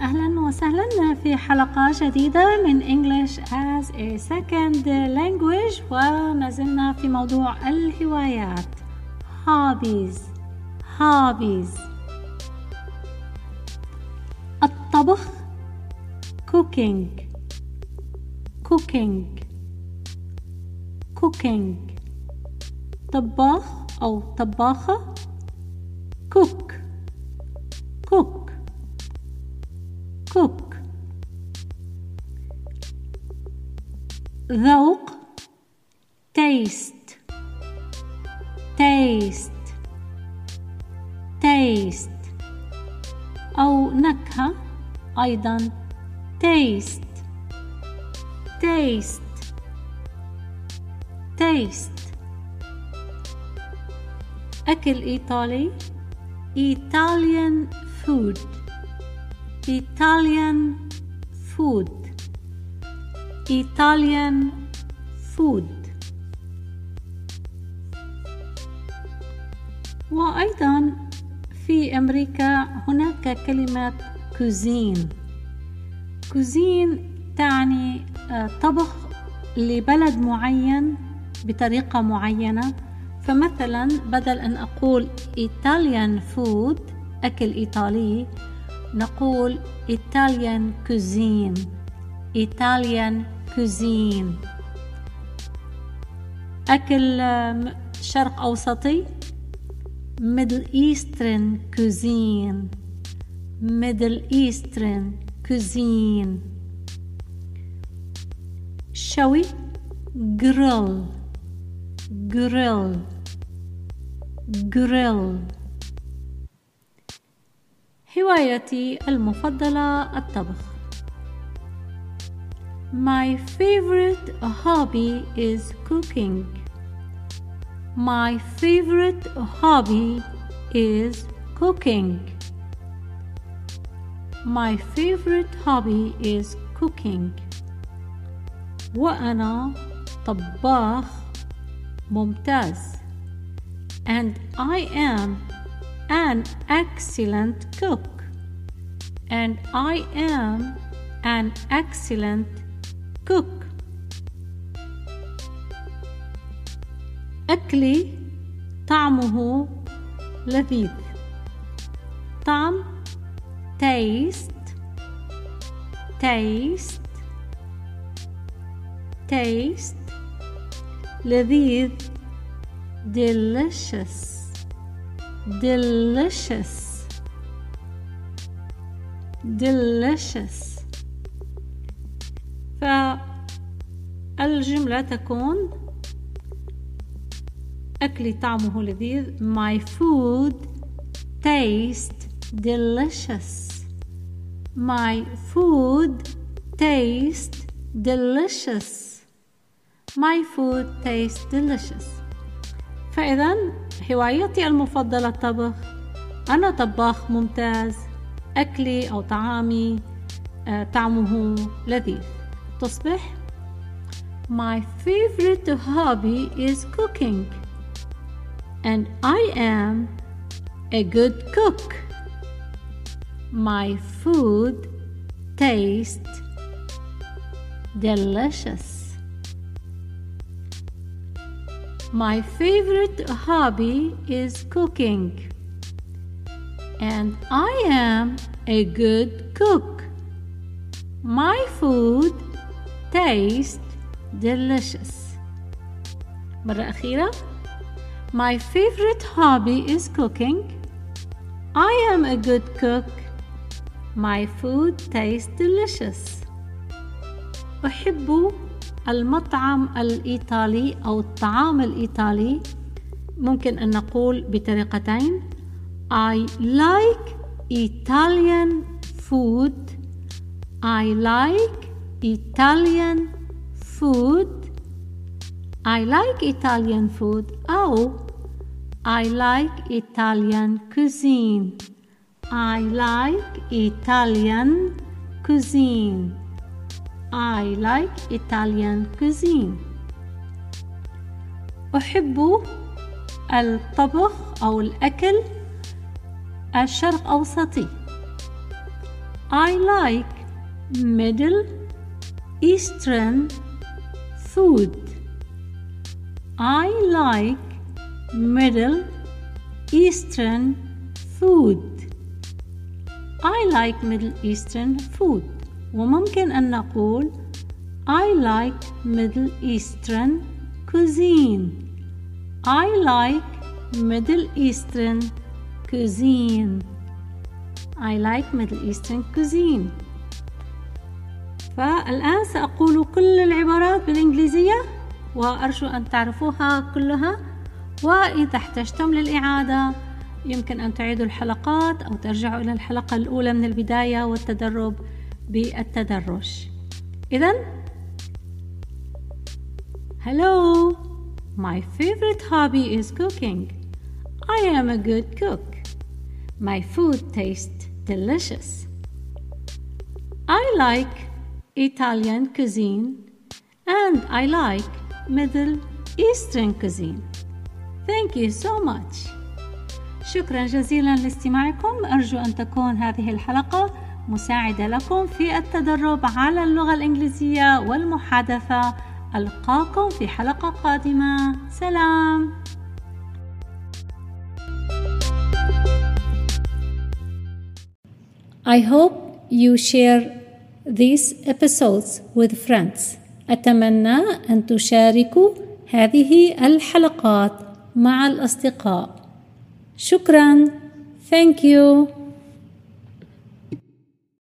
أهلا وسهلا في حلقة جديدة من English as a second language وما زلنا في موضوع الهوايات hobbies hobbies الطبخ cooking cooking cooking طباخ أو طباخة cook ذوق taste taste taste أو نكهة أيضا taste taste taste أكل إيطالي Italian food Italian food Italian food. وأيضا في أمريكا هناك كلمة cuisine cuisine تعني طبخ لبلد معين بطريقة معينة. فمثلا بدل أن أقول Italian food أكل إيطالي نقول Italian cuisine. Italian cuisine أكل شرق أوسطي. Middle Eastern cuisine Middle Eastern cuisine شوي grill grill grill هوايتي المفضلة الطبخ. My favorite hobby is cooking. My favorite hobby is cooking. My favorite hobby is cooking. وأنا طباخ ممتاز. And I am an excellent cook. And I am an excellent cook. أكلي طعمه لذيذ. طعم taste taste taste لذيذ delicious delicious delicious فالجملة تكون أكلي طعمه لذيذ. My food tastes delicious. My food tastes delicious. My food tastes delicious. فإذا هوايتي المفضلة الطبخ. أنا طباخ ممتاز. أكلي أو طعامي طعمه لذيذ. تصبح My favorite hobby is cooking and I am a good cook. My food tastes delicious. My favorite hobby is cooking, and I am a good cook. My food tastes delicious. مرة أخيرة My favorite hobby is cooking. I am a good cook. My food tastes delicious. أحب المطعم الإيطالي أو الطعام الإيطالي ممكن أن نقول بطريقتين I like Italian food I like Italian food I like Italian food أو I like Italian cuisine I like Italian cuisine I like Italian cuisine أحب الطبخ أو الأكل الشرق أوسطي I like Middle Eastern food. I like Middle Eastern food. I like Middle Eastern food. وممكن أن نقول I like Middle Eastern cuisine. I like Middle Eastern cuisine. I like Middle Eastern cuisine. فالآن سأقول كل العبارات بالإنجليزية وأرجو أن تعرفوها كلها. وإذا احتجتم للإعادة يمكن أن تعيدوا الحلقات أو ترجعوا إلى الحلقة الأولى من البداية والتدرب بالتدرج. إذا Hello My favorite hobby is cooking. I am a good cook. My food tastes delicious. I like Italian cuisine and I like Middle Eastern cuisine. Thank you so much. شكرا جزيلا لاستماعكم. أرجو أن تكون هذه الحلقة مساعدة لكم في التدرب على اللغة الإنجليزية والمحادثة. ألقاكم في حلقة قادمة. سلام. I hope you share these episodes with friends. أتمنى أن تشاركوا هذه الحلقات مع الأصدقاء. شكرا. Thank you.